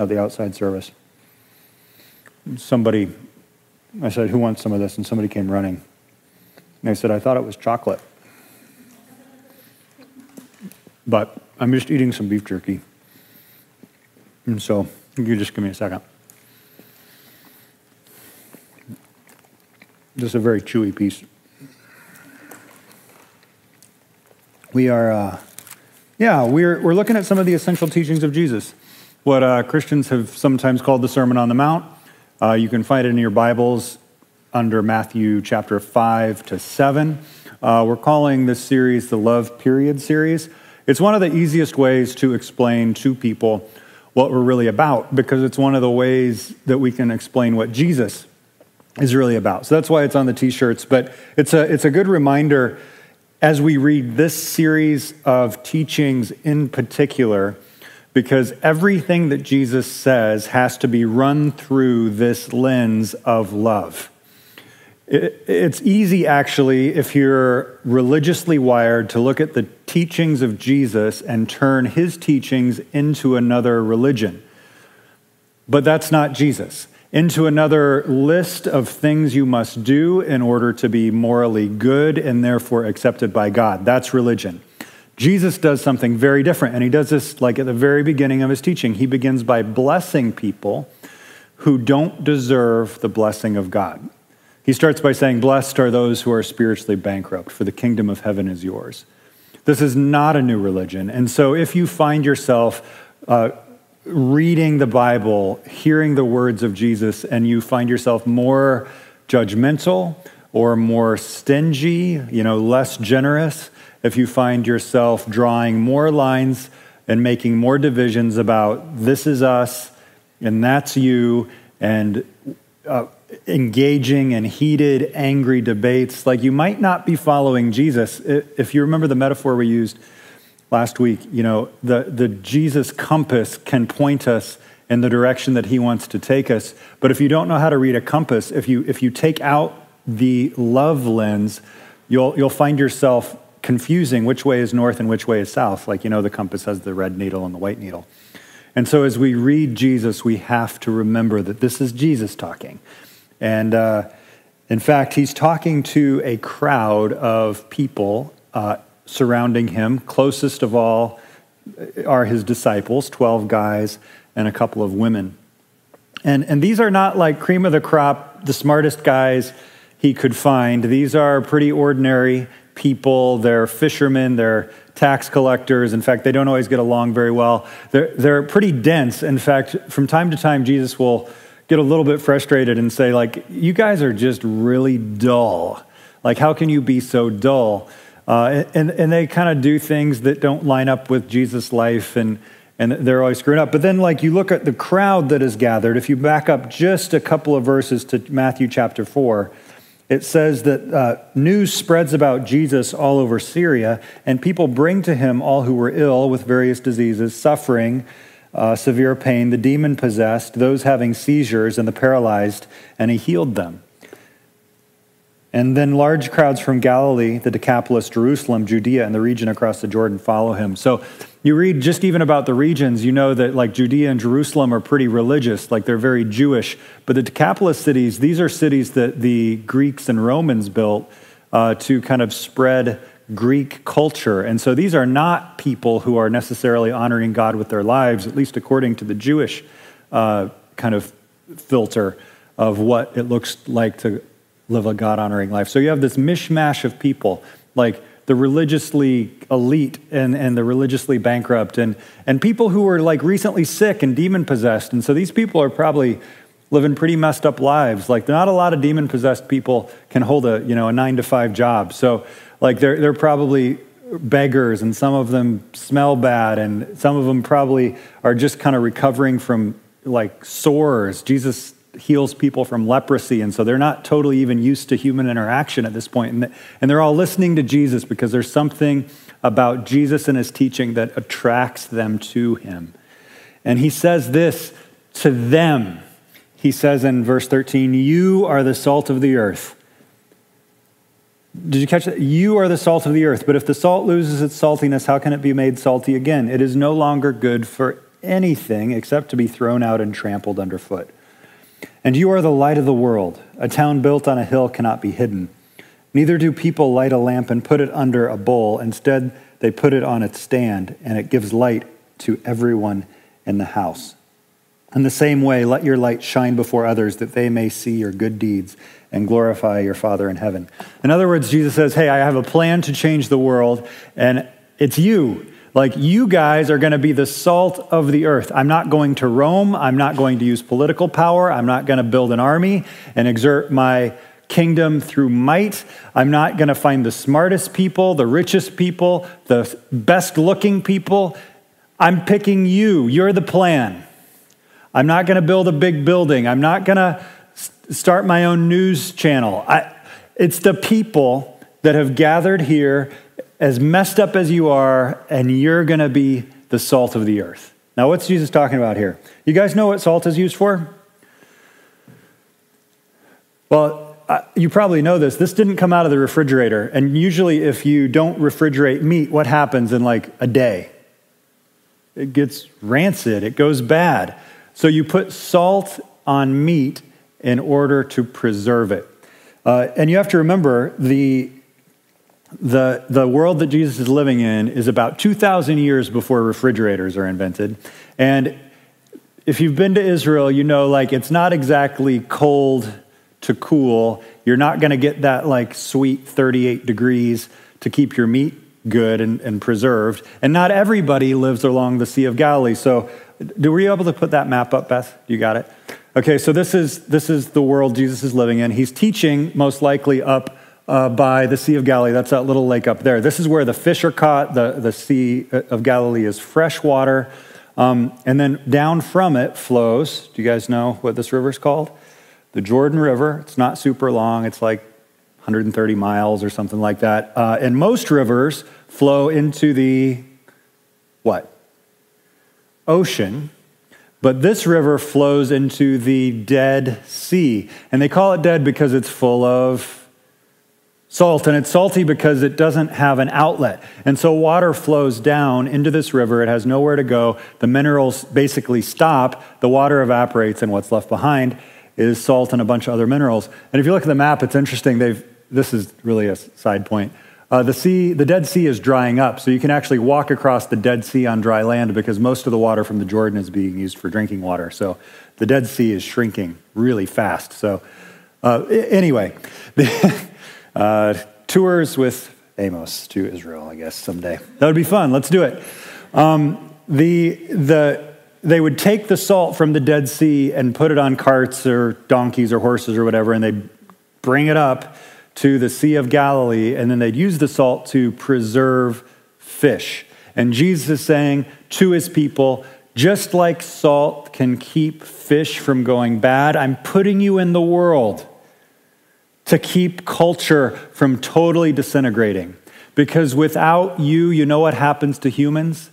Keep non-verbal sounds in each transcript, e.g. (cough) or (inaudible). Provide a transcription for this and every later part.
at the outside service. Somebody, I said, Who wants some of this? And somebody came running. And I said, I thought it was chocolate. But I'm just eating some beef jerky. And so, you just give me a second. Just a very chewy piece. We are, uh, yeah, we're, we're looking at some of the essential teachings of Jesus what uh, Christians have sometimes called the Sermon on the Mount. Uh, you can find it in your Bibles under Matthew chapter 5 to 7. Uh, we're calling this series the Love Period series. It's one of the easiest ways to explain to people what we're really about because it's one of the ways that we can explain what Jesus is really about. So that's why it's on the t shirts. But it's a, it's a good reminder as we read this series of teachings in particular because everything that Jesus says has to be run through this lens of love. It's easy, actually, if you're religiously wired, to look at the teachings of Jesus and turn his teachings into another religion. But that's not Jesus. Into another list of things you must do in order to be morally good and therefore accepted by God. That's religion. Jesus does something very different, and he does this like at the very beginning of his teaching. He begins by blessing people who don't deserve the blessing of God. He starts by saying, Blessed are those who are spiritually bankrupt, for the kingdom of heaven is yours. This is not a new religion. And so if you find yourself uh, reading the Bible, hearing the words of Jesus, and you find yourself more judgmental or more stingy, you know, less generous, if you find yourself drawing more lines and making more divisions about this is us and that's you and uh, engaging in heated, angry debates, like you might not be following Jesus. If you remember the metaphor we used last week, you know, the, the Jesus compass can point us in the direction that he wants to take us. But if you don't know how to read a compass, if you, if you take out the love lens, you'll, you'll find yourself confusing which way is north and which way is south. Like, you know, the compass has the red needle and the white needle. And so as we read Jesus, we have to remember that this is Jesus talking. And uh, in fact, he's talking to a crowd of people uh, surrounding him. Closest of all are his disciples, 12 guys and a couple of women. And, and these are not like cream of the crop, the smartest guys he could find. These are pretty ordinary people, they're fishermen, they're tax collectors. In fact, they don't always get along very well. They're, they're pretty dense. In fact, from time to time, Jesus will get a little bit frustrated and say, like, you guys are just really dull. Like, how can you be so dull? Uh, and, and they kind of do things that don't line up with Jesus' life, and, and they're always screwing up. But then, like, you look at the crowd that is gathered, if you back up just a couple of verses to Matthew chapter 4, it says that uh, news spreads about Jesus all over Syria, and people bring to him all who were ill with various diseases, suffering uh, severe pain, the demon possessed, those having seizures, and the paralyzed, and he healed them. And then large crowds from Galilee, the Decapolis, Jerusalem, Judea, and the region across the Jordan follow him. So you read just even about the regions, you know that like Judea and Jerusalem are pretty religious, like they're very Jewish. But the Decapolis cities, these are cities that the Greeks and Romans built uh, to kind of spread Greek culture. And so these are not people who are necessarily honoring God with their lives, at least according to the Jewish uh, kind of filter of what it looks like to live a God honoring life. So you have this mishmash of people, like the religiously elite and, and the religiously bankrupt, and, and people who are like recently sick and demon possessed. And so these people are probably living pretty messed up lives. Like not a lot of demon possessed people can hold a you know a nine to five job. So like they're they're probably beggars, and some of them smell bad, and some of them probably are just kind of recovering from like sores. Jesus heals people from leprosy, and so they're not totally even used to human interaction at this point. And, they're all listening to Jesus because there's something about Jesus and his teaching that attracts them to him. And he says this to them. He says in verse 13, You are the salt of the earth. Did you catch that? You are the salt of the earth, but if the salt loses its saltiness, how can it be made salty again? It is no longer good for anything except to be thrown out and trampled underfoot. And you are the light of the world. A town built on a hill cannot be hidden. Neither do people light a lamp and put it under a bowl. Instead, they put it on its stand, and it gives light to everyone in the house. In the same way, let your light shine before others that they may see your good deeds and glorify your Father in heaven. In other words, Jesus says, Hey, I have a plan to change the world, and it's you. Like, you guys are going to be the salt of the earth. I'm not going to Rome. I'm not going to use political power. I'm not going to build an army and exert my kingdom through might. I'm not going to find the smartest people, the richest people, the best looking people. I'm picking you. You're the plan. I'm not going to build a big building. I'm not going to start my own news channel. I, it's the people that have gathered here as messed up as you are, and you're going to be the salt of the earth. Now, what's Jesus talking about here? You guys know what salt is used for? Well, you probably know this. This didn't come out of the refrigerator. And usually, if you don't refrigerate meat, what happens in like a day? It gets rancid, it goes bad. So, you put salt on meat in order to preserve it. Uh, and you have to remember the the, the world that Jesus is living in is about 2,000 years before refrigerators are invented. And if you've been to Israel, you know, like, it's not exactly cold to cool. You're not going to get that, like, sweet 38 degrees to keep your meat good and, and preserved. And not everybody lives along the Sea of Galilee. So, do, were you able to put that map up, Beth? You got it? Okay, so this is, this is the world Jesus is living in. He's teaching, most likely, up uh, by the Sea of Galilee. That's that little lake up there. This is where the fish are caught. The, the Sea of Galilee is fresh water. Um, and then down from it flows, do you guys know what this river is called? The Jordan River. It's not super long, it's like 130 miles or something like that. Uh, and most rivers flow into the what? Ocean. But this river flows into the Dead Sea. And they call it dead because it's full of salt, and it's salty because it doesn't have an outlet. And so water flows down into this river. It has nowhere to go. The minerals basically stop. The water evaporates, and what's left behind is salt and a bunch of other minerals. And if you look at the map, it's interesting. They've, this is really a side point. Uh, the sea, the Dead Sea is drying up, so you can actually walk across the Dead Sea on dry land because most of the water from the Jordan is being used for drinking water. So the Dead Sea is shrinking really fast. So uh, anyway, (laughs) Uh, tours with Amos to Israel, I guess, someday. That would be fun. Let's do it. Um, the, the, they would take the salt from the Dead Sea and put it on carts or donkeys or horses or whatever, and they'd bring it up to the Sea of Galilee, and then they'd use the salt to preserve fish. And Jesus is saying to his people, just like salt can keep fish from going bad, I'm putting you in the world to keep culture from totally disintegrating. Because without you, you know what happens to humans?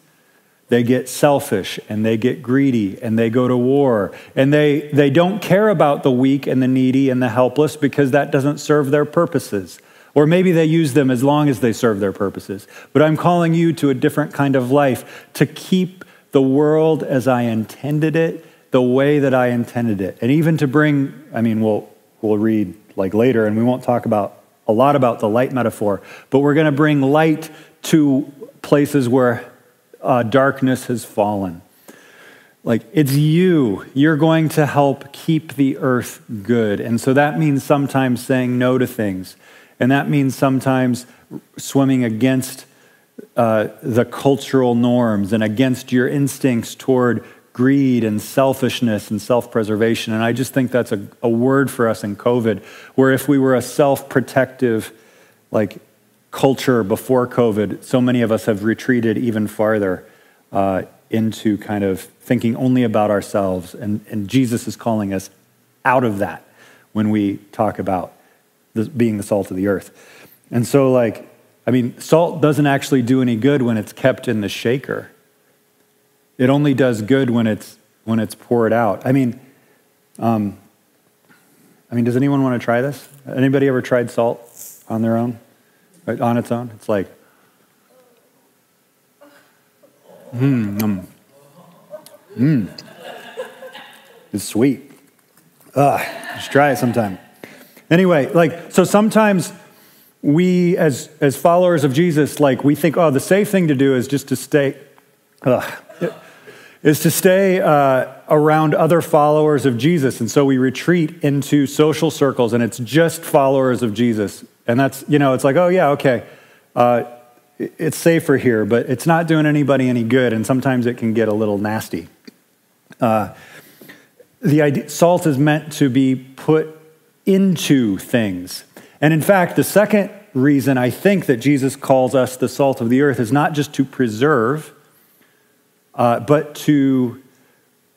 They get selfish and they get greedy and they go to war and they, they don't care about the weak and the needy and the helpless because that doesn't serve their purposes. Or maybe they use them as long as they serve their purposes. But I'm calling you to a different kind of life to keep the world as I intended it, the way that I intended it. And even to bring, I mean, we'll, we'll read like later, and we won't talk about a lot about the light metaphor, but we're going to bring light to places where uh, darkness has fallen. Like, it's you. You're going to help keep the earth good. And so that means sometimes saying no to things. And that means sometimes swimming against uh, the cultural norms and against your instincts toward greed and selfishness and self preservation. And I just think that's a, a word for us in COVID, where if we were a self protective, like, culture before COVID, so many of us have retreated even farther uh, into kind of thinking only about ourselves. And, and Jesus is calling us out of that when we talk about being the salt of the earth. And so, like, I mean, salt doesn't actually do any good when it's kept in the shaker. It only does good when it's when it's poured out. I mean, um, I mean, does anyone want to try this? Anybody ever tried salt on their own, on its own? It's like, mmm, mmm. It's sweet. Ugh, just try it sometime. Anyway, like, so sometimes we, as, as followers of Jesus, like, we think, oh, the safe thing to do is just to stay, ugh, is to stay uh, around other followers of Jesus. And so we retreat into social circles, and it's just followers of Jesus. And that's, you know, it's like, oh, yeah, okay. Uh, it's safer here, but it's not doing anybody any good, and sometimes it can get a little nasty. Uh, the idea, salt is meant to be put into things. And in fact, the second reason I think that Jesus calls us the salt of the earth is not just to preserve, uh, but to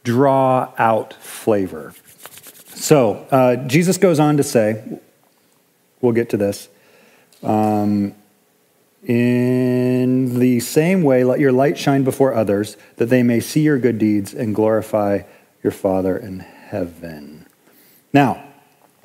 draw out flavor. So uh, Jesus goes on to say, we'll get to this. Um, in the same way, let your light shine before others, that they may see your good deeds and glorify your Father in heaven. Now,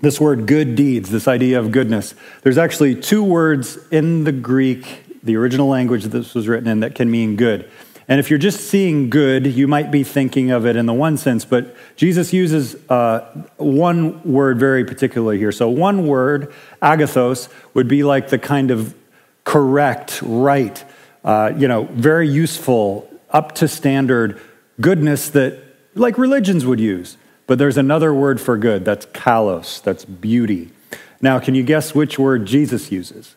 this word good deeds, this idea of goodness, there's actually two words in the Greek, the original language that this was written in, that can mean good. And if you're just seeing good, you might be thinking of it in the one sense, but Jesus uses uh, one word very particularly here. So, one word, agathos, would be like the kind of correct, right, uh, you know, very useful, up to standard goodness that like religions would use. But there's another word for good that's kalos, that's beauty. Now, can you guess which word Jesus uses?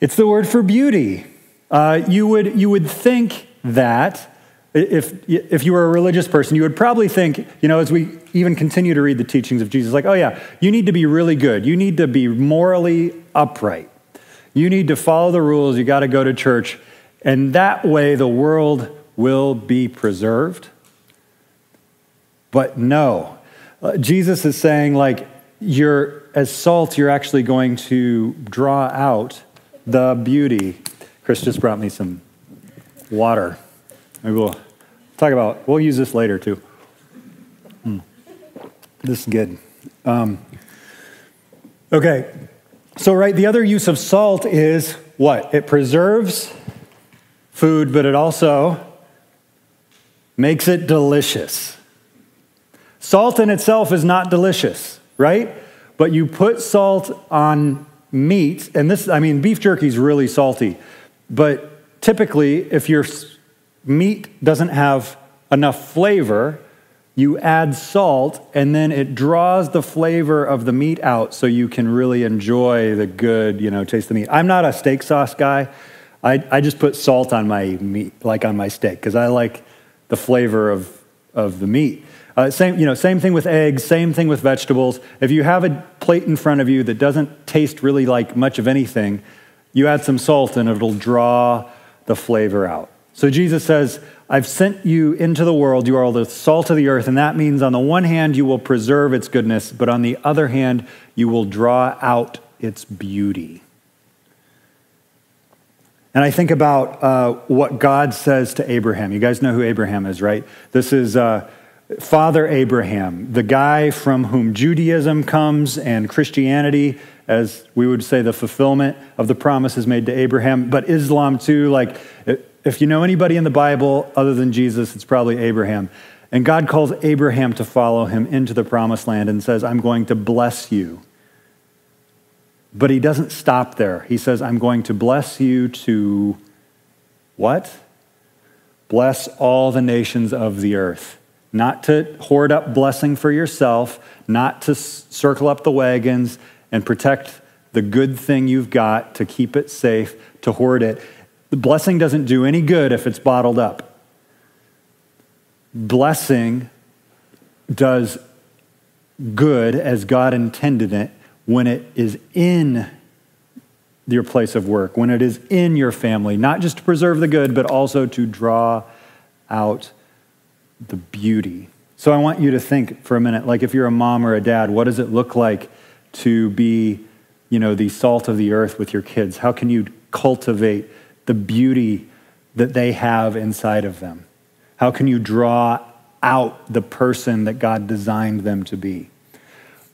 It's the word for beauty. Uh, you, would, you would think that if, if you were a religious person, you would probably think, you know, as we even continue to read the teachings of Jesus, like, oh, yeah, you need to be really good. You need to be morally upright. You need to follow the rules. You got to go to church. And that way, the world will be preserved. But no, uh, Jesus is saying, like, you're as salt, you're actually going to draw out the beauty Chris just brought me some water. Maybe we'll talk about, we'll use this later too. Hmm. This is good. Um, okay, so, right, the other use of salt is what? It preserves food, but it also makes it delicious. Salt in itself is not delicious, right? But you put salt on meat, and this, I mean, beef jerky is really salty. But typically, if your meat doesn't have enough flavor, you add salt and then it draws the flavor of the meat out so you can really enjoy the good, you know, taste of the meat. I'm not a steak sauce guy. I, I just put salt on my meat, like on my steak, because I like the flavor of, of the meat. Uh, same, you know, same thing with eggs, same thing with vegetables. If you have a plate in front of you that doesn't taste really like much of anything, you add some salt and it'll draw the flavor out. So Jesus says, I've sent you into the world. You are the salt of the earth. And that means, on the one hand, you will preserve its goodness, but on the other hand, you will draw out its beauty. And I think about uh, what God says to Abraham. You guys know who Abraham is, right? This is uh, Father Abraham, the guy from whom Judaism comes and Christianity as we would say, the fulfillment of the promises made to Abraham. But Islam, too, like if you know anybody in the Bible other than Jesus, it's probably Abraham. And God calls Abraham to follow him into the promised land and says, I'm going to bless you. But he doesn't stop there. He says, I'm going to bless you to what? Bless all the nations of the earth. Not to hoard up blessing for yourself, not to circle up the wagons, and protect the good thing you've got to keep it safe, to hoard it. The blessing doesn't do any good if it's bottled up. Blessing does good as God intended it when it is in your place of work, when it is in your family, not just to preserve the good, but also to draw out the beauty. So I want you to think for a minute, like if you're a mom or a dad, what does it look like to be, you know, the salt of the earth with your kids? How can you cultivate the beauty that they have inside of them? How can you draw out the person that God designed them to be?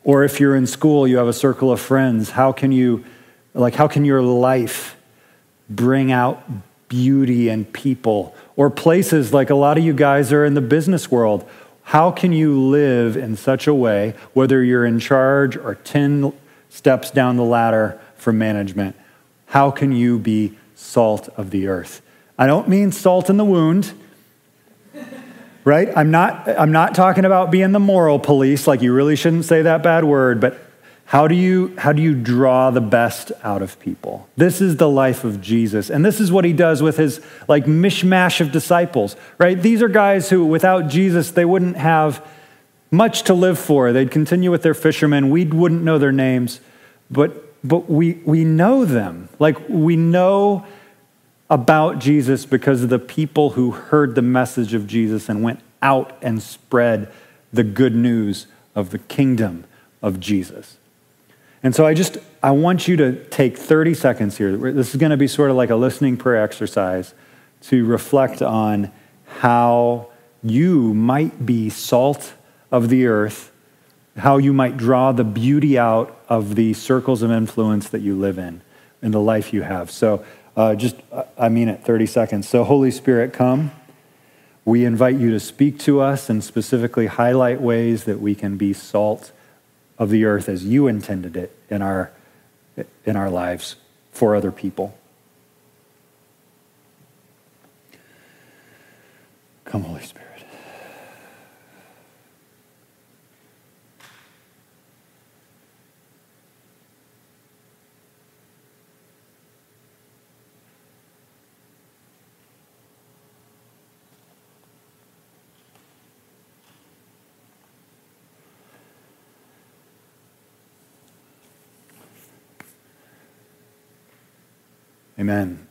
Or if you're in school, you have a circle of friends, how can you like how can your life bring out beauty and people? Or places like a lot of you guys are in the business world. How can you live in such a way, whether you're in charge or 10 steps down the ladder from management, how can you be salt of the earth? I don't mean salt in the wound, right? I'm not, I'm not talking about being the moral police, like you really shouldn't say that bad word, but how do you how do you draw the best out of people? This is the life of Jesus. And this is what he does with his like mishmash of disciples, right? These are guys who without Jesus they wouldn't have much to live for. They'd continue with their fishermen. We wouldn't know their names, but but we we know them. Like we know about Jesus because of the people who heard the message of Jesus and went out and spread the good news of the kingdom of Jesus. And so I just I want you to take 30 seconds here. This is going to be sort of like a listening prayer exercise to reflect on how you might be salt of the earth, how you might draw the beauty out of the circles of influence that you live in, in the life you have. So uh, just, I mean it, 30 seconds. So, Holy Spirit, come. We invite you to speak to us and specifically highlight ways that we can be salt of the earth as you intended it in our, in our lives for other people. Come, Holy Spirit. Amen.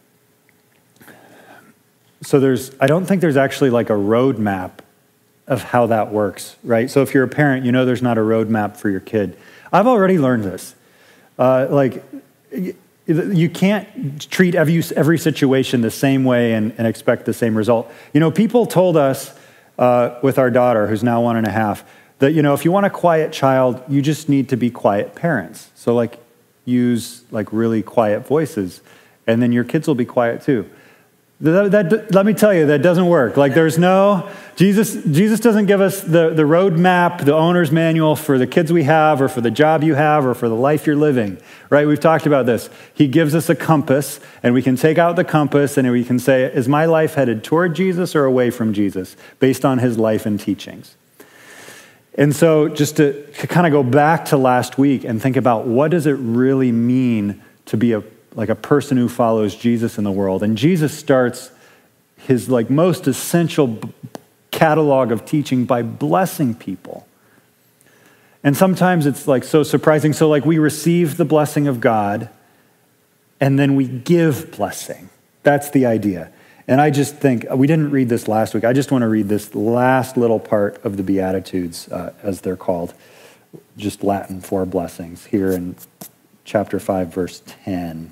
So there's, I don't think there's actually like a roadmap of how that works, right? So if you're a parent, you know there's not a roadmap for your kid. I've already learned this. Uh, like, you can't treat every, every situation the same way and, and, expect the same result. You know, people told us uh, with our daughter, who's now one and a half, that, you know, if you want a quiet child, you just need to be quiet parents. So, like, use like really quiet voices and then your kids will be quiet too. That, that, let me tell you, that doesn't work. Like, there's no, Jesus, Jesus doesn't give us the, the roadmap, the owner's manual for the kids we have, or for the job you have, or for the life you're living, right? We've talked about this. He gives us a compass, and we can take out the compass and we can say, is my life headed toward Jesus or away from Jesus, based on his life and teachings? And so, just to, to kind of go back to last week and think about what does it really mean to be a like a person who follows Jesus in the world. And Jesus starts his like most essential catalog of teaching by blessing people. And sometimes it's like so surprising. So like we receive the blessing of God and then we give blessing. That's the idea. And I just think, we didn't read this last week. I just want to read this last little part of the Beatitudes, uh, as they're called, just Latin for blessings, here in chapter 5, verse 10.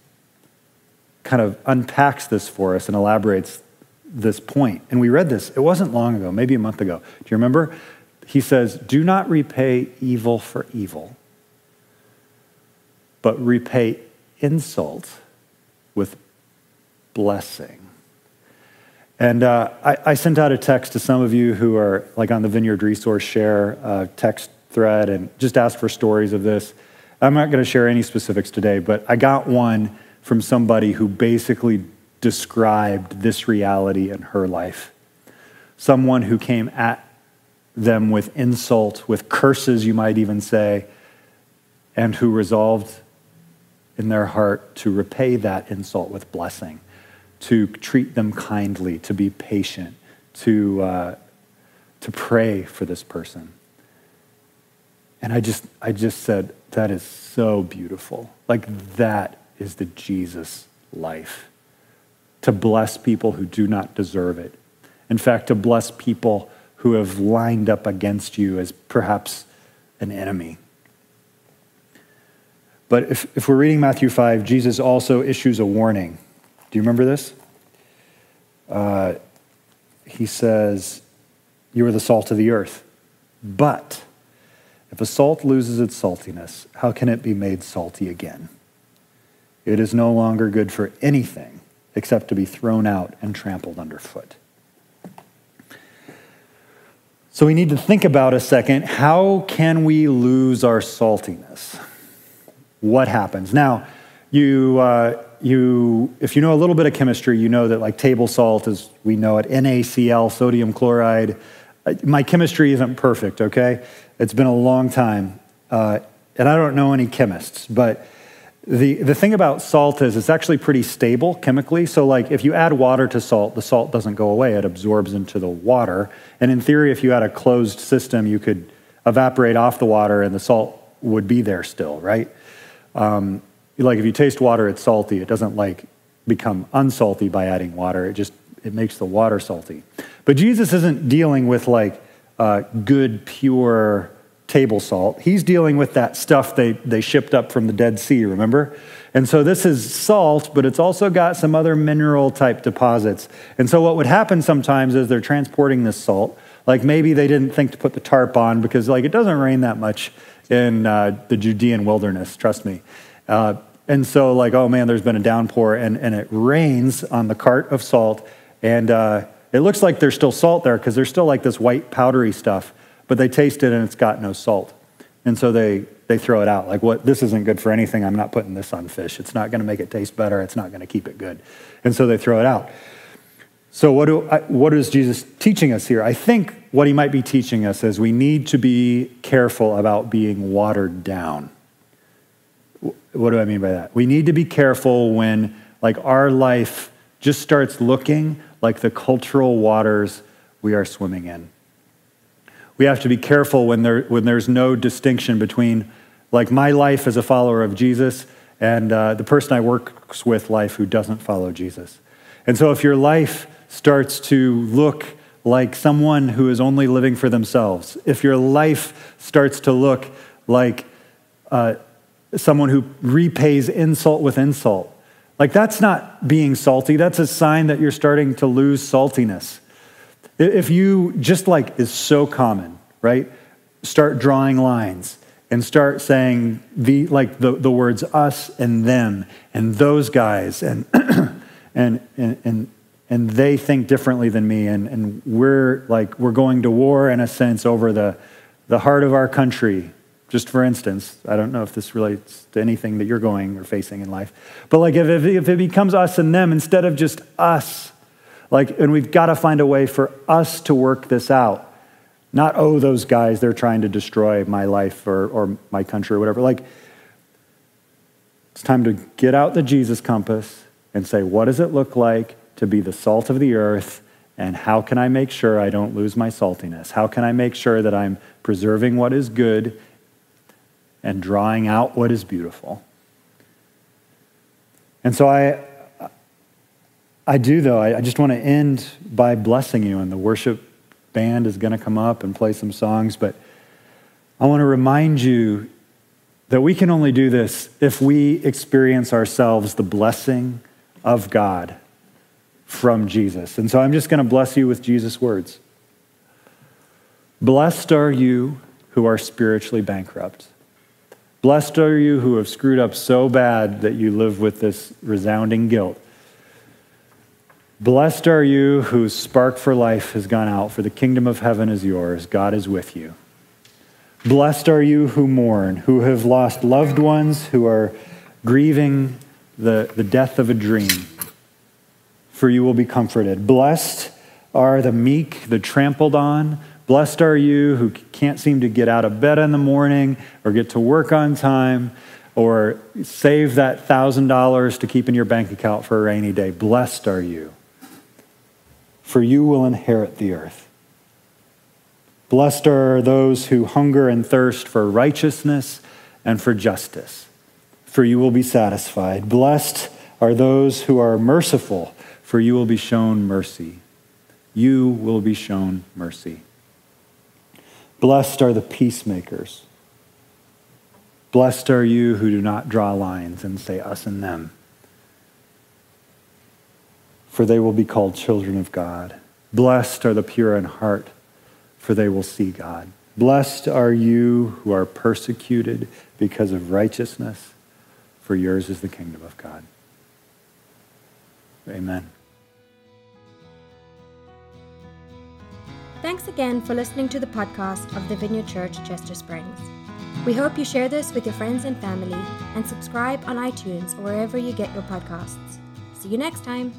kind of unpacks this for us and elaborates this point. And we read this, it wasn't long ago, maybe a month ago. Do you remember? He says, Do not repay evil for evil, but repay insult with blessing. And uh, I, I, sent out a text to some of you who are like on the Vineyard Resource Share uh, text thread and just asked for stories of this. I'm not going to share any specifics today, but I got one from somebody who basically described this reality in her life. Someone who came at them with insult, with curses, you might even say, and who resolved in their heart to repay that insult with blessing, to treat them kindly, to be patient, to, uh, to pray for this person. And I just, I just said, that is so beautiful. Like, that is the Jesus life. To bless people who do not deserve it. In fact, to bless people who have lined up against you as perhaps an enemy. But if, if we're reading Matthew 5, Jesus also issues a warning. Do you remember this? Uh, he says, You are the salt of the earth. But if a salt loses its saltiness, how can it be made salty again? It is no longer good for anything except to be thrown out and trampled underfoot. So we need to think about a second how can we lose our saltiness? What happens? Now, you, uh, you, if you know a little bit of chemistry, you know that like table salt is, we know it, NaCl, sodium chloride. Uh, my chemistry isn't perfect, okay? It's been a long time. Uh, and I don't know any chemists, but the, the thing about salt is it's actually pretty stable chemically. So, like, if you add water to salt, the salt doesn't go away, it absorbs into the water. And in theory, if you had a closed system, you could evaporate off the water and the salt would be there still, right? Um, like, if you taste water, it's salty. It doesn't, like, become unsalty by adding water, it just it makes the water salty. But Jesus isn't dealing with, like, uh, good, pure table salt. He's dealing with that stuff they, they shipped up from the Dead Sea, remember? And so this is salt, but it's also got some other mineral type deposits. And so what would happen sometimes is they're transporting this salt. Like maybe they didn't think to put the tarp on because like it doesn't rain that much in uh, the Judean wilderness, trust me. Uh, and so like, oh man, there's been a downpour and, and it rains on the cart of salt. And uh, it looks like there's still salt there because there's still like this white powdery stuff, but they taste it and it's got no salt. And so they, they throw it out. Like, what? This isn't good for anything. I'm not putting this on fish. It's not going to make it taste better. It's not going to keep it good. And so they throw it out. So, what, do I, what is Jesus teaching us here? I think what he might be teaching us is we need to be careful about being watered down. What do I mean by that? We need to be careful when, like, our life just starts looking like the cultural waters we are swimming in. We have to be careful when, there, when there's no distinction between, like, my life as a follower of Jesus and uh, the person I work with life who doesn't follow Jesus. And so if your life starts to look like someone who is only living for themselves, if your life starts to look like uh, someone who repays insult with insult, like, that's not being salty. That's a sign that you're starting to lose saltiness. If you, just like is so common, right? Start drawing lines and start saying the, like the, the words us and them and those guys and, (clears throat) and, and, and, and they think differently than me and, and we're like we're going to war in a sense over the, the heart of our country just for instance, I don't know if this relates to anything that you're going or facing in life, but like if, if, if it becomes us and them instead of just us, like, and we've got to find a way for us to work this out. Not, oh, those guys, they're trying to destroy my life or, or my country or whatever. Like, it's time to get out the Jesus compass and say, what does it look like to be the salt of the earth? And how can I make sure I don't lose my saltiness? How can I make sure that I'm preserving what is good and drawing out what is beautiful. And so I, I do, though, I just want to end by blessing you, and the worship band is going to come up and play some songs, but I want to remind you that we can only do this if we experience ourselves the blessing of God from Jesus. And so I'm just going to bless you with Jesus' words. Blessed are you who are spiritually bankrupt Blessed are you who have screwed up so bad that you live with this resounding guilt. Blessed are you whose spark for life has gone out, for the kingdom of heaven is yours. God is with you. Blessed are you who mourn, who have lost loved ones, who are grieving the, the death of a dream, for you will be comforted. Blessed are the meek, the trampled on. Blessed are you who can't seem to get out of bed in the morning or get to work on time or save that $1,000 to keep in your bank account for a rainy day. Blessed are you, for you will inherit the earth. Blessed are those who hunger and thirst for righteousness and for justice, for you will be satisfied. Blessed are those who are merciful, for you will be shown mercy. You will be shown mercy. Blessed are the peacemakers. Blessed are you who do not draw lines and say us and them, for they will be called children of God. Blessed are the pure in heart for they will see God. Blessed are you who are persecuted because of righteousness, for yours is the kingdom of God. Amen. Thanks again for listening to the podcast of the Vineyard Church, Chester Springs. We hope you share this with your friends and family and subscribe on iTunes or wherever you get your podcasts. See you next time.